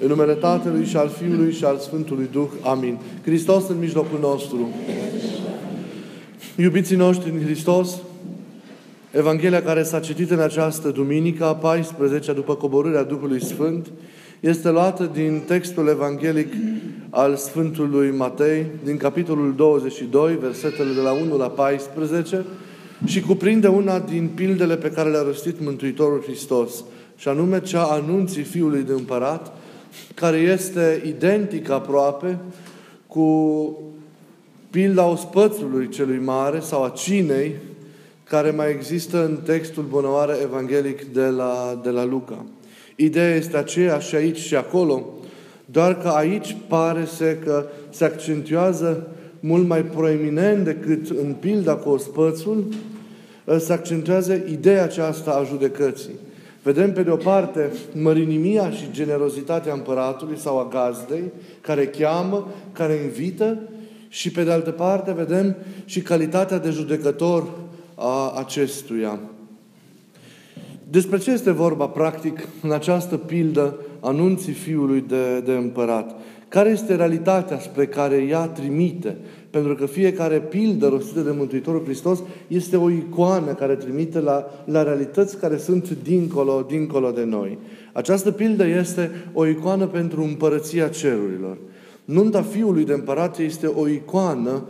În numele Tatălui și al Fiului și al Sfântului Duh. Amin. Hristos în mijlocul nostru. Iubiții noștri în Hristos, Evanghelia care s-a citit în această duminică, a 14 după coborârea Duhului Sfânt, este luată din textul evanghelic al Sfântului Matei, din capitolul 22, versetele de la 1 la 14, și cuprinde una din pildele pe care le-a răstit Mântuitorul Hristos, și anume cea anunții Fiului de Împărat, care este identică aproape cu pilda ospățului celui mare sau a cinei care mai există în textul bunăoare evanghelic de la, de la Luca. Ideea este aceeași și aici și acolo, doar că aici pare să că se accentuează mult mai proeminent decât în pilda cu ospățul, se accentuează ideea aceasta a judecății. Vedem pe de o parte mărinimia și generozitatea împăratului sau a gazdei, care cheamă, care invită, și pe de altă parte vedem și calitatea de judecător a acestuia. Despre ce este vorba, practic, în această pildă anunții Fiului de, de împărat? Care este realitatea spre care ea trimite? Pentru că fiecare pildă rostită de Mântuitorul Hristos este o icoană care trimite la, la realități care sunt dincolo, dincolo de noi. Această pildă este o icoană pentru împărăția cerurilor. Nunta Fiului de Împărat este o icoană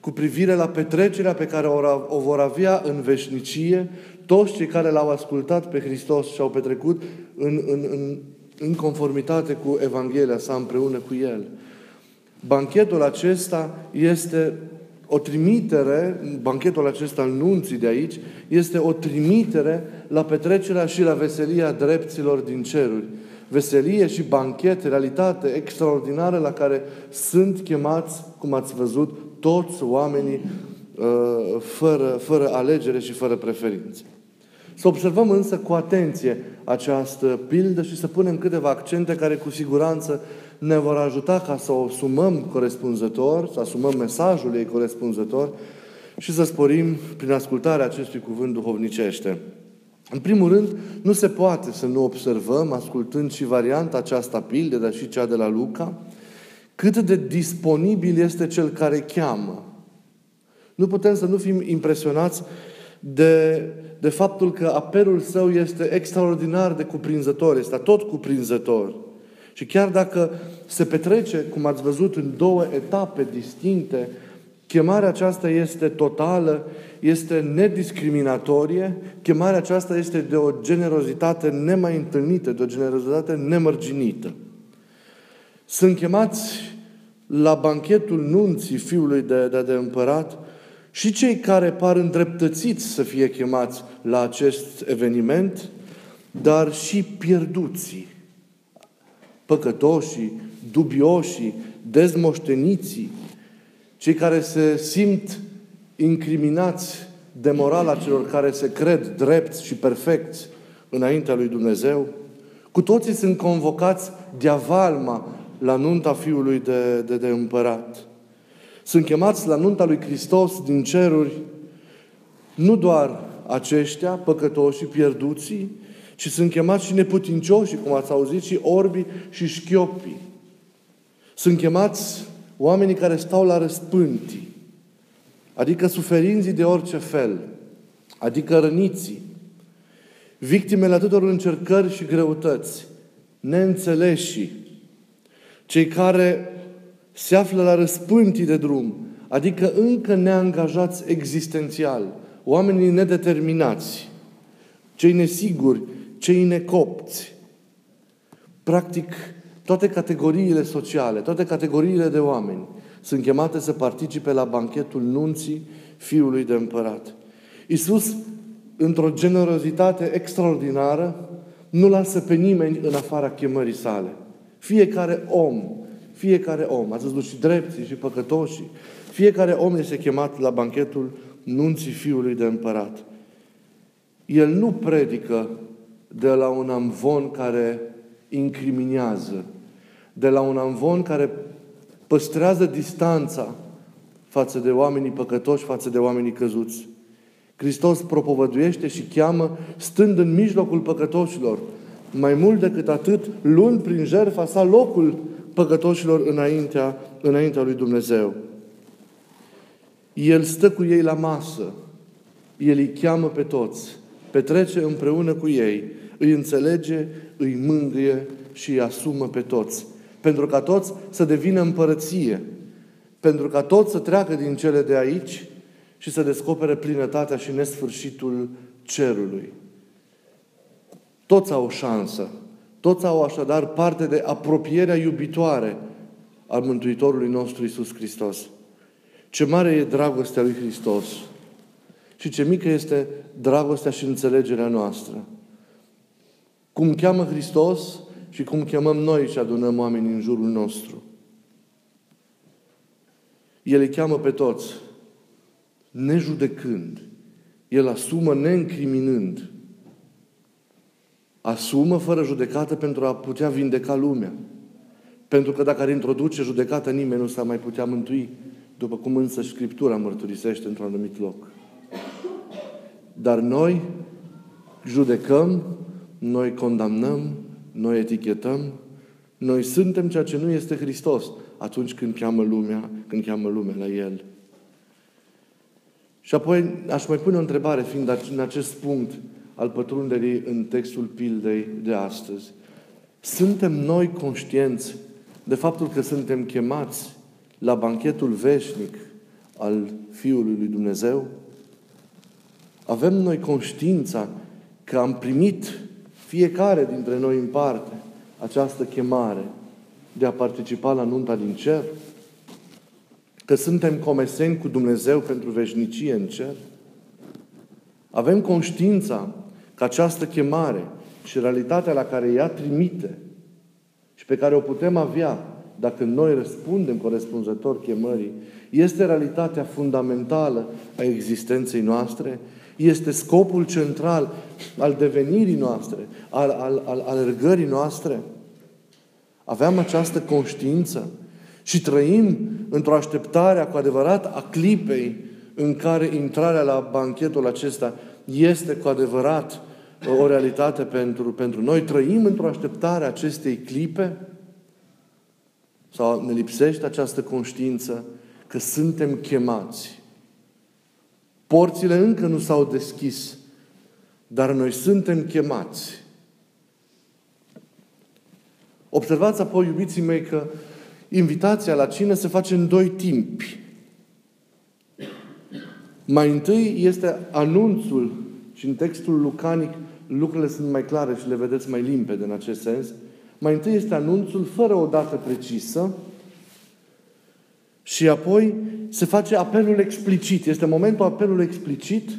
cu privire la petrecerea pe care o vor avea în veșnicie toți cei care l-au ascultat pe Hristos și au petrecut în, în, în, în conformitate cu Evanghelia sa împreună cu El. Banchetul acesta este o trimitere, banchetul acesta al nunții de aici, este o trimitere la petrecerea și la veselia dreptilor din ceruri. Veselie și banchet, realitate extraordinară la care sunt chemați, cum ați văzut, toți oamenii uh, fără, fără alegere și fără preferințe. Să observăm însă cu atenție această pildă și să punem câteva accente care cu siguranță ne vor ajuta ca să o sumăm corespunzător, să asumăm mesajul ei corespunzător și să sporim prin ascultarea acestui cuvânt duhovnicește. În primul rând, nu se poate să nu observăm, ascultând și varianta aceasta pilde, dar și cea de la Luca, cât de disponibil este cel care cheamă. Nu putem să nu fim impresionați de, de faptul că apelul său este extraordinar de cuprinzător, este tot cuprinzător. Și chiar dacă se petrece, cum ați văzut, în două etape distincte, chemarea aceasta este totală, este nediscriminatorie, chemarea aceasta este de o generozitate nemai întâlnită, de o generozitate nemărginită. Sunt chemați la banchetul nunții fiului de, de, de împărat și cei care par îndreptățiți să fie chemați la acest eveniment, dar și pierduții, păcătoșii, dubioșii, dezmoșteniții, cei care se simt incriminați de morala celor care se cred drepți și perfecți înaintea lui Dumnezeu, cu toții sunt convocați de avalma la nunta Fiului de, de, de împărat. Sunt chemați la nunta lui Hristos din ceruri nu doar aceștia, păcătoși, pierduții, ci sunt chemați și neputincioși, cum ați auzit, și orbii și șchiopii. Sunt chemați oamenii care stau la răspântii, adică suferinții de orice fel, adică răniții, victimele atâtor încercări și greutăți, neînțeleși, cei care se află la răspântii de drum, adică încă neangajați existențial, oamenii nedeterminați, cei nesiguri, cei necopți. Practic, toate categoriile sociale, toate categoriile de oameni sunt chemate să participe la banchetul nunții Fiului de Împărat. Iisus, într-o generozitate extraordinară, nu lasă pe nimeni în afara chemării sale. Fiecare om, fiecare om, ați văzut și drepții și păcătoșii, fiecare om este chemat la banchetul nunții Fiului de Împărat. El nu predică de la un amvon care incriminează, de la un amvon care păstrează distanța față de oamenii păcătoși, față de oamenii căzuți. Hristos propovăduiește și cheamă stând în mijlocul păcătoșilor, mai mult decât atât, luând prin jertfa sa locul păcătoșilor înaintea, înaintea lui Dumnezeu. El stă cu ei la masă, El îi cheamă pe toți, petrece împreună cu ei, îi înțelege, îi mângâie și îi asumă pe toți. Pentru ca toți să devină împărăție, pentru ca toți să treacă din cele de aici și să descopere plinătatea și nesfârșitul cerului. Toți au o șansă. Toți au așadar parte de apropierea iubitoare al Mântuitorului nostru Isus Hristos. Ce mare e dragostea lui Hristos și ce mică este dragostea și înțelegerea noastră. Cum cheamă Hristos și cum chemăm noi și adunăm oameni în jurul nostru. El îi cheamă pe toți, nejudecând. El asumă neîncriminând. Asumă fără judecată pentru a putea vindeca lumea. Pentru că dacă ar introduce judecată, nimeni nu s-ar mai putea mântui, după cum însă Scriptura mărturisește într-un anumit loc. Dar noi judecăm, noi condamnăm, noi etichetăm, noi suntem ceea ce nu este Hristos atunci când cheamă lumea, când cheamă lumea la El. Și apoi aș mai pune o întrebare, fiind în acest punct al pătrunderii în textul pildei de astăzi. Suntem noi conștienți de faptul că suntem chemați la banchetul veșnic al Fiului lui Dumnezeu? Avem noi conștiința că am primit fiecare dintre noi în parte această chemare de a participa la nunta din cer? Că suntem comesenți cu Dumnezeu pentru veșnicie în cer? Avem conștiința că această chemare și realitatea la care ea trimite și pe care o putem avea dacă noi răspundem corespunzător chemării, este realitatea fundamentală a existenței noastre, este scopul central al devenirii noastre, al, al, al alergării noastre. Aveam această conștiință și trăim într-o așteptare cu adevărat a clipei în care intrarea la banchetul acesta este cu adevărat o realitate pentru, pentru noi. Trăim într-o așteptare a acestei clipe sau ne lipsește această conștiință că suntem chemați. Porțile încă nu s-au deschis, dar noi suntem chemați. Observați apoi, iubiții mei, că invitația la cină se face în doi timpi. Mai întâi este anunțul și în textul lucanic lucrurile sunt mai clare și le vedeți mai limpede în acest sens. Mai întâi este anunțul fără o dată precisă și apoi se face apelul explicit. Este momentul apelului explicit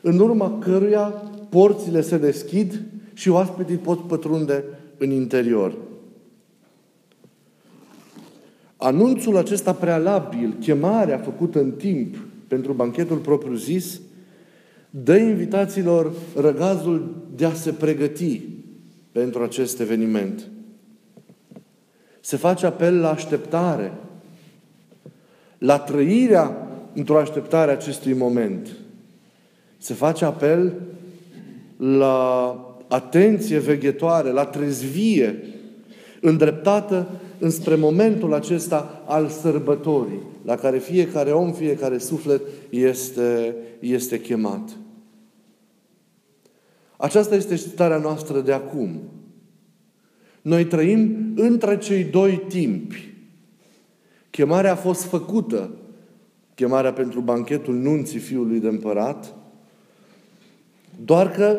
în urma căruia porțile se deschid și oaspetii pot pătrunde în interior. Anunțul acesta prealabil, chemarea făcută în timp pentru banchetul propriu-zis, dă invitațiilor răgazul de a se pregăti pentru acest eveniment. Se face apel la așteptare, la trăirea într-o așteptare a acestui moment. Se face apel la atenție veghetoare, la trezvie, îndreptată înspre momentul acesta al sărbătorii, la care fiecare om, fiecare suflet este, este chemat. Aceasta este starea noastră de acum. Noi trăim între cei doi timpi. Chemarea a fost făcută, chemarea pentru banchetul nunții fiului de împărat, doar că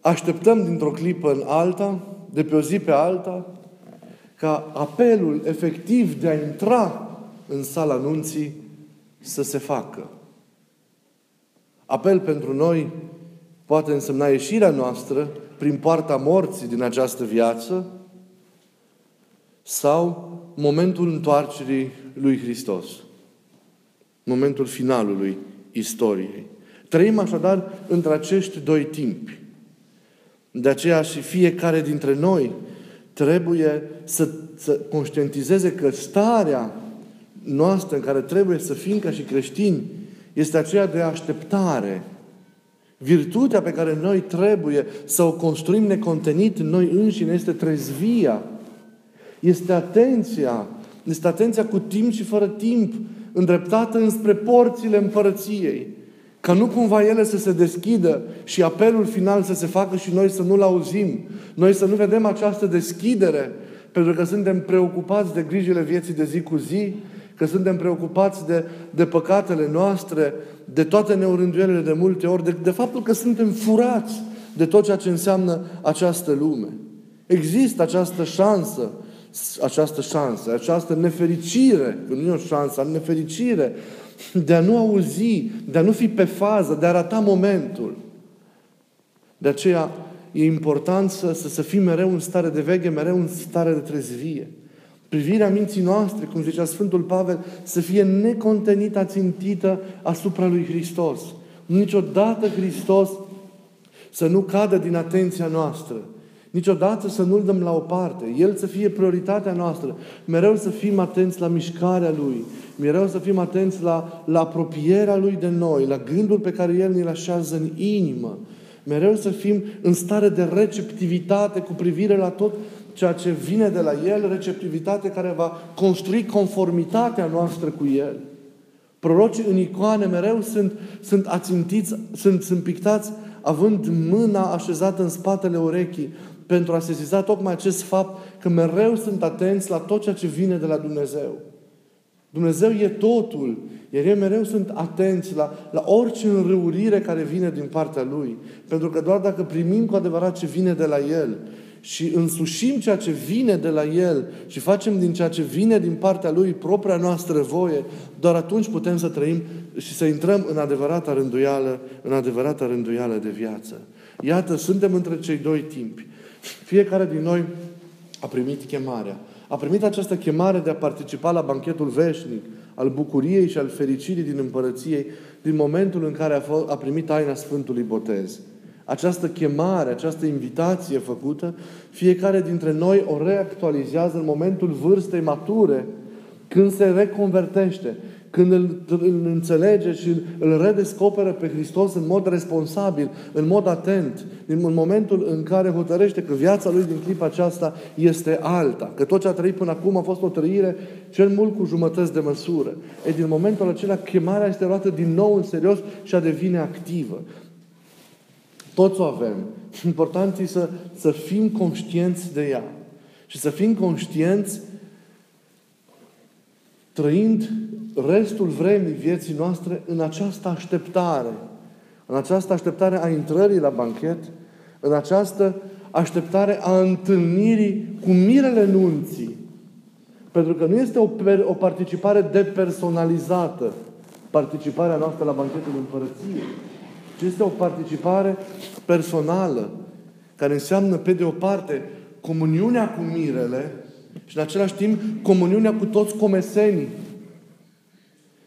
așteptăm dintr-o clipă în alta, de pe o zi pe alta, ca apelul efectiv de a intra în sala nunții să se facă. Apel pentru noi poate însemna ieșirea noastră prin poarta morții din această viață sau momentul întoarcerii lui Hristos. Momentul finalului istoriei. Trăim așadar între acești doi timpi. De aceea și fiecare dintre noi trebuie să, să conștientizeze că starea noastră în care trebuie să fim ca și creștini este aceea de așteptare Virtutea pe care noi trebuie să o construim necontenit în noi înșine este trezvia. Este atenția. Este atenția cu timp și fără timp, îndreptată înspre porțile împărăției. Ca nu cumva ele să se deschidă și apelul final să se facă și noi să nu-l auzim. Noi să nu vedem această deschidere pentru că suntem preocupați de grijile vieții de zi cu zi, că suntem preocupați de, de păcatele noastre, de toate neurânduielile de multe ori, de, de faptul că suntem furați de tot ceea ce înseamnă această lume. Există această șansă, această șansă, această nefericire, nu e o șansă, nefericire de a nu auzi, de a nu fi pe fază, de a rata momentul. De aceea e important să, să, să fim mereu în stare de veche, mereu în stare de trezvie. Privirea minții noastre, cum zicea Sfântul Pavel, să fie necontenită, țintită asupra lui Hristos. Niciodată Hristos să nu cadă din atenția noastră. Niciodată să nu-L dăm la o parte. El să fie prioritatea noastră. Mereu să fim atenți la mișcarea Lui. Mereu să fim atenți la, la apropierea Lui de noi, la gândul pe care El ne-l așează în inimă. Mereu să fim în stare de receptivitate cu privire la tot ceea ce vine de la El, receptivitate care va construi conformitatea noastră cu El. Prorocii în icoane mereu sunt, sunt ațintiți, sunt, sunt pictați având mâna așezată în spatele urechii pentru a sesiza tocmai acest fapt că mereu sunt atenți la tot ceea ce vine de la Dumnezeu. Dumnezeu e totul, iar ei mereu sunt atenți la, la orice înrăurire care vine din partea Lui. Pentru că doar dacă primim cu adevărat ce vine de la El și însușim ceea ce vine de la El și facem din ceea ce vine din partea Lui propria noastră voie, doar atunci putem să trăim și să intrăm în adevărata rânduială, în adevărata rânduială de viață. Iată, suntem între cei doi timpi. Fiecare din noi a primit chemarea. A primit această chemare de a participa la banchetul veșnic al bucuriei și al fericirii din împărăției din momentul în care a, fost, a primit taina Sfântului Botez. Această chemare, această invitație făcută, fiecare dintre noi o reactualizează în momentul vârstei mature, când se reconvertește, când îl, îl înțelege și îl, îl redescoperă pe Hristos în mod responsabil, în mod atent, în momentul în care hotărăște că viața lui din clipa aceasta este alta, că tot ce a trăit până acum a fost o trăire cel mult cu jumătăți de măsură. E din momentul acela chemarea este luată din nou în serios și a devine activă. Toți o avem. Important e să, să fim conștienți de ea. Și să fim conștienți trăind restul vremii vieții noastre în această așteptare. În această așteptare a intrării la banchet, în această așteptare a întâlnirii cu mirele nunții. Pentru că nu este o, o participare depersonalizată, participarea noastră la banchetul împărăției, ci este o participare personală, care înseamnă, pe de o parte, comuniunea cu mirele și, în același timp, comuniunea cu toți comesenii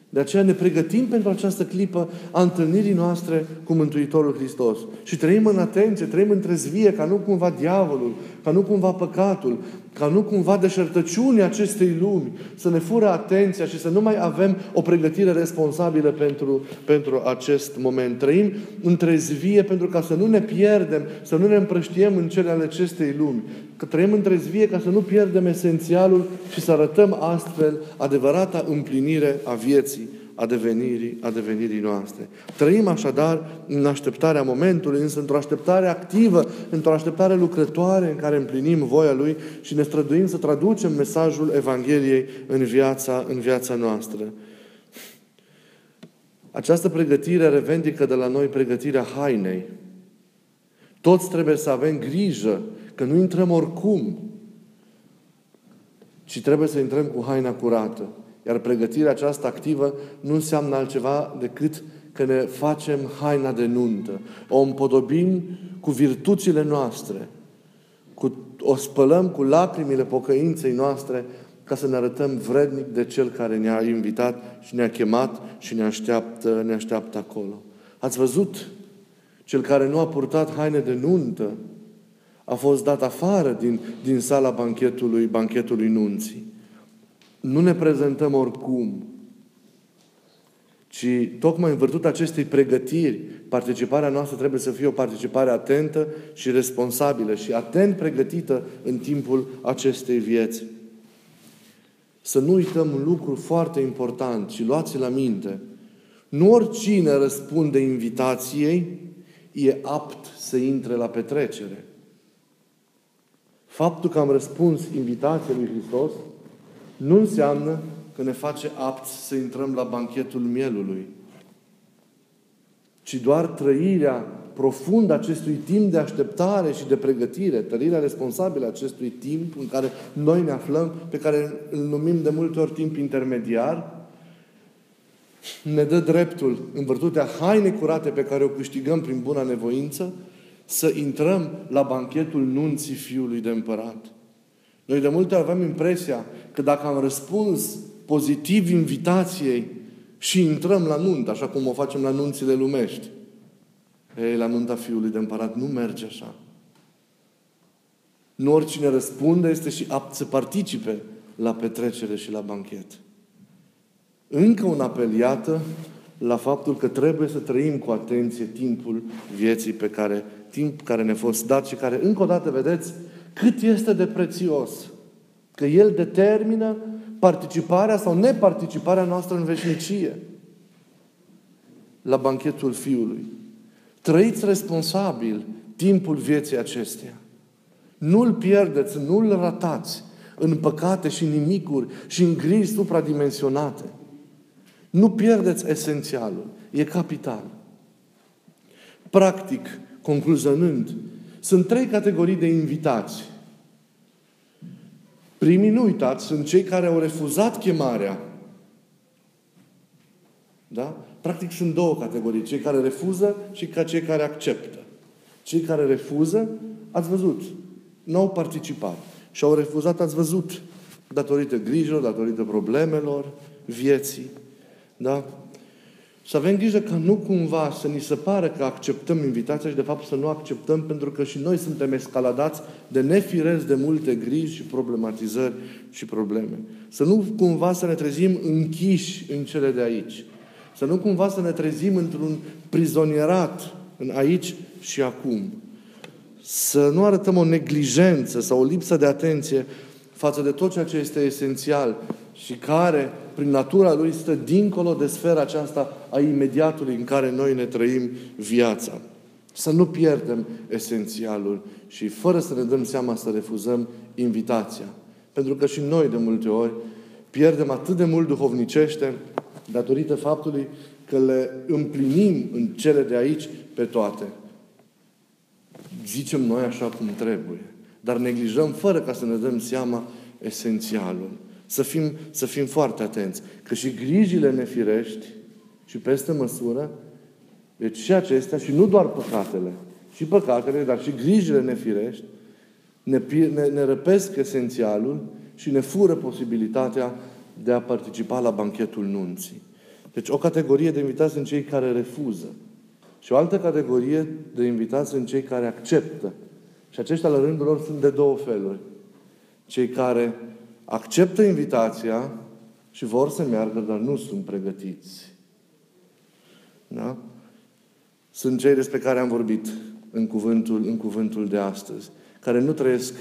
de aceea ne pregătim pentru această clipă a întâlnirii noastre cu Mântuitorul Hristos. Și trăim în atenție, trăim în trezvie, ca nu cumva diavolul, ca nu cumva păcatul, ca nu cumva deșertăciunea acestei lumi să ne fură atenția și să nu mai avem o pregătire responsabilă pentru, pentru acest moment. Trăim în trezvie pentru ca să nu ne pierdem, să nu ne împrăștiem în cele ale acestei lumi. Că trăim în trezvie ca să nu pierdem esențialul și să arătăm astfel adevărata împlinire a vieții a devenirii, a devenirii noastre. Trăim așadar în așteptarea momentului, însă într-o așteptare activă, într-o așteptare lucrătoare în care împlinim voia Lui și ne străduim să traducem mesajul Evangheliei în viața, în viața noastră. Această pregătire revendică de la noi pregătirea hainei. Toți trebuie să avem grijă că nu intrăm oricum, ci trebuie să intrăm cu haina curată. Iar pregătirea aceasta activă nu înseamnă altceva decât că ne facem haina de nuntă. O împodobim cu virtuțile noastre. Cu, o spălăm cu lacrimile pocăinței noastre ca să ne arătăm vrednic de Cel care ne-a invitat și ne-a chemat și ne așteaptă, ne așteaptă acolo. Ați văzut? Cel care nu a purtat haine de nuntă a fost dat afară din, din sala banchetului, banchetului nunții. Nu ne prezentăm oricum, ci tocmai în virtutea acestei pregătiri, participarea noastră trebuie să fie o participare atentă și responsabilă și atent pregătită în timpul acestei vieți. Să nu uităm un lucru foarte important și luați la minte. Nu oricine răspunde invitației e apt să intre la petrecere. Faptul că am răspuns invitației lui Hristos nu înseamnă că ne face apt să intrăm la banchetul mielului, ci doar trăirea profundă acestui timp de așteptare și de pregătire, trăirea responsabilă acestui timp în care noi ne aflăm, pe care îl numim de multe ori timp intermediar, ne dă dreptul, în virtutea hainei curate pe care o câștigăm prin buna nevoință, să intrăm la banchetul nunții Fiului de Împărat. Noi de multe ori avem impresia că dacă am răspuns pozitiv invitației și intrăm la nuntă, așa cum o facem la nunțile lumești, ei, la nunta Fiului de Împărat nu merge așa. Nu oricine răspunde este și apt să participe la petrecere și la banchet. Încă un apel, iată, la faptul că trebuie să trăim cu atenție timpul vieții pe care, timp care ne-a fost dat și care, încă o dată, vedeți, cât este de prețios. Că El determină participarea sau neparticiparea noastră în veșnicie la banchetul Fiului. Trăiți responsabil timpul vieții acesteia. Nu-l pierdeți, nu-l ratați în păcate și nimicuri și în griji supradimensionate. Nu pierdeți esențialul. E capital. Practic, concluzionând, sunt trei categorii de invitați. Primii, nu uitați, sunt cei care au refuzat chemarea. Da? Practic sunt două categorii. Cei care refuză și ca cei care acceptă. Cei care refuză, ați văzut, nu au participat. Și au refuzat, ați văzut, datorită grijilor, datorită problemelor, vieții. Da? Să avem grijă ca nu cumva să ni se pară că acceptăm invitația și de fapt să nu acceptăm pentru că și noi suntem escaladați de nefirez de multe griji și problematizări și probleme. Să nu cumva să ne trezim închiși în cele de aici. Să nu cumva să ne trezim într-un prizonierat în aici și acum. Să nu arătăm o neglijență sau o lipsă de atenție față de tot ceea ce este esențial și care, prin natura lui, stă dincolo de sfera aceasta a imediatului în care noi ne trăim viața. Să nu pierdem esențialul și fără să ne dăm seama să refuzăm invitația. Pentru că și noi de multe ori pierdem atât de mult duhovnicește datorită faptului că le împlinim în cele de aici pe toate. Zicem noi așa cum trebuie, dar neglijăm fără ca să ne dăm seama esențialul. Să fim, să fim foarte atenți. Că și grijile nefirești și peste măsură, deci și acestea, și nu doar păcatele, și păcatele, dar și grijile nefirești, ne, ne, ne răpesc esențialul și ne fură posibilitatea de a participa la banchetul nunții. Deci o categorie de invitați sunt cei care refuză. Și o altă categorie de invitați sunt cei care acceptă. Și aceștia, la rândul lor, sunt de două feluri. Cei care acceptă invitația și vor să meargă, dar nu sunt pregătiți. Da? Sunt cei despre care am vorbit în cuvântul, în cuvântul de astăzi, care nu trăiesc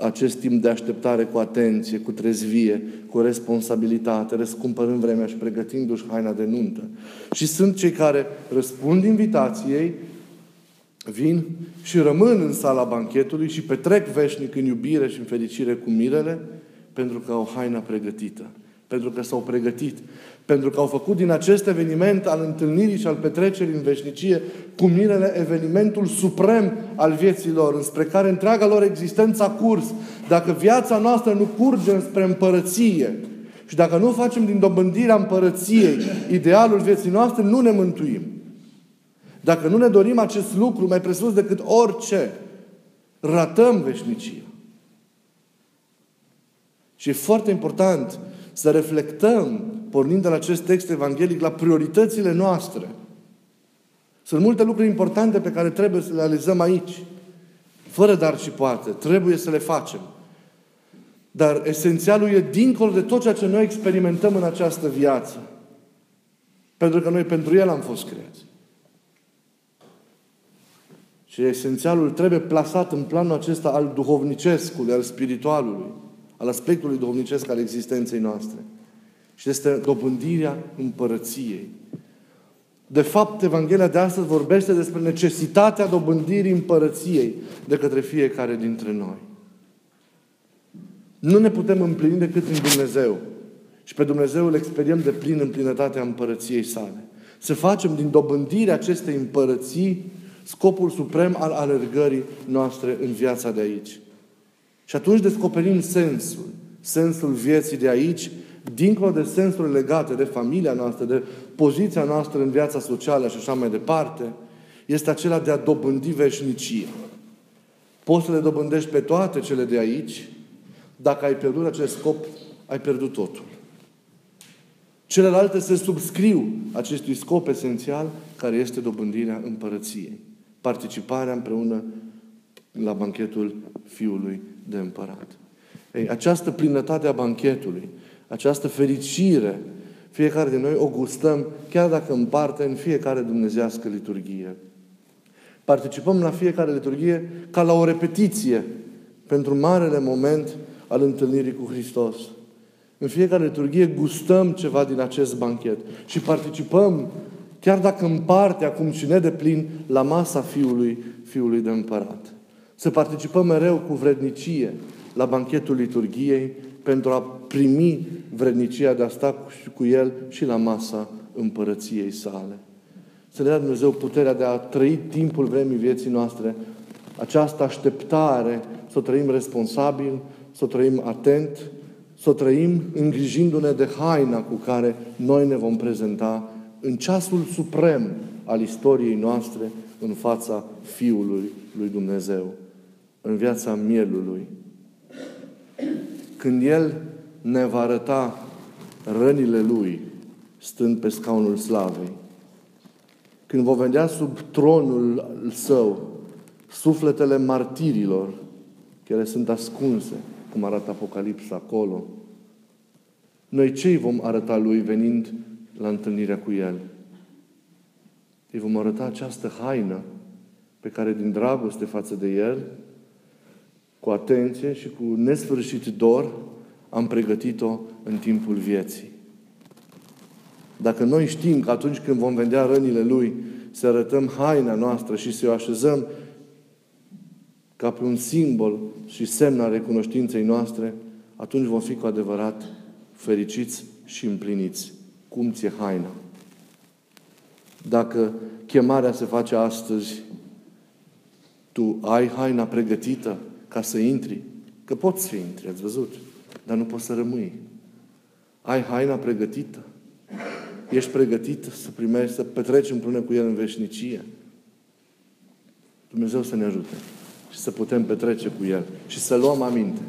acest timp de așteptare cu atenție, cu trezvie, cu responsabilitate, răscumpărând vremea și pregătindu-și haina de nuntă. Și sunt cei care răspund invitației, vin și rămân în sala banchetului și petrec veșnic în iubire și în fericire cu mirele, pentru că au haina pregătită. Pentru că s-au pregătit. Pentru că au făcut din acest eveniment al întâlnirii și al petrecerii în veșnicie cu mirele evenimentul suprem al vieții lor, înspre care întreaga lor existență a curs. Dacă viața noastră nu curge spre împărăție și dacă nu facem din dobândirea împărăției idealul vieții noastre, nu ne mântuim. Dacă nu ne dorim acest lucru mai presus decât orice, ratăm veșnicia. Și e foarte important să reflectăm, pornind de la acest text evanghelic, la prioritățile noastre. Sunt multe lucruri importante pe care trebuie să le realizăm aici. Fără dar și poate. Trebuie să le facem. Dar esențialul e dincolo de tot ceea ce noi experimentăm în această viață. Pentru că noi pentru El am fost creați. Și esențialul trebuie plasat în planul acesta al duhovnicescului, al spiritualului, al aspectului duhovnicesc al existenței noastre. Și este dobândirea împărăției. De fapt, Evanghelia de astăzi vorbește despre necesitatea dobândirii împărăției de către fiecare dintre noi. Nu ne putem împlini decât în Dumnezeu. Și pe Dumnezeu îl experiem de plin în plinătatea împărăției sale. Să facem din dobândirea acestei împărății scopul suprem al alergării noastre în viața de aici. Și atunci descoperim sensul, sensul vieții de aici, dincolo de sensurile legate de familia noastră, de poziția noastră în viața socială și așa mai departe, este acela de a dobândi veșnicia. Poți să le dobândești pe toate cele de aici, dacă ai pierdut acest scop, ai pierdut totul. Celelalte se subscriu acestui scop esențial, care este dobândirea împărăției. Participarea împreună la banchetul Fiului de Împărat. Ei, această plinătate a banchetului, această fericire, fiecare din noi o gustăm, chiar dacă în parte, în fiecare dumnezească liturghie. Participăm la fiecare liturghie ca la o repetiție pentru marele moment al întâlnirii cu Hristos. În fiecare liturghie gustăm ceva din acest banchet și participăm, chiar dacă în parte, acum și ne deplin, la masa Fiului, Fiului de Împărat. Să participăm mereu cu vrednicie la banchetul liturgiei pentru a primi vrednicia de a sta cu El și la masa împărăției sale. Să ne dea Dumnezeu puterea de a trăi timpul vremii vieții noastre, această așteptare, să o trăim responsabil, să o trăim atent, să o trăim îngrijindu-ne de haina cu care noi ne vom prezenta în ceasul suprem al istoriei noastre în fața Fiului lui Dumnezeu, în viața mielului. Când El ne va arăta rănile Lui, stând pe scaunul slavei, când vom vedea sub tronul Său sufletele martirilor care sunt ascunse, cum arată Apocalipsa acolo. Noi ce îi vom arăta lui venind la întâlnirea cu El? Îi vom arăta această haină pe care din dragoste față de El, cu atenție și cu nesfârșit dor, am pregătit-o în timpul vieții. Dacă noi știm că atunci când vom vedea rănile Lui, să arătăm haina noastră și să o așezăm ca pe un simbol și semn al recunoștinței noastre, atunci vom fi cu adevărat fericiți și împliniți. Cum ți-e haina? Dacă chemarea se face astăzi, tu ai haina pregătită ca să intri, că poți să intri, ați văzut, dar nu poți să rămâi. Ai haina pregătită. Ești pregătit să primești, să petreci împreună cu El în veșnicie. Dumnezeu să ne ajute și să putem petrece cu El și să luăm aminte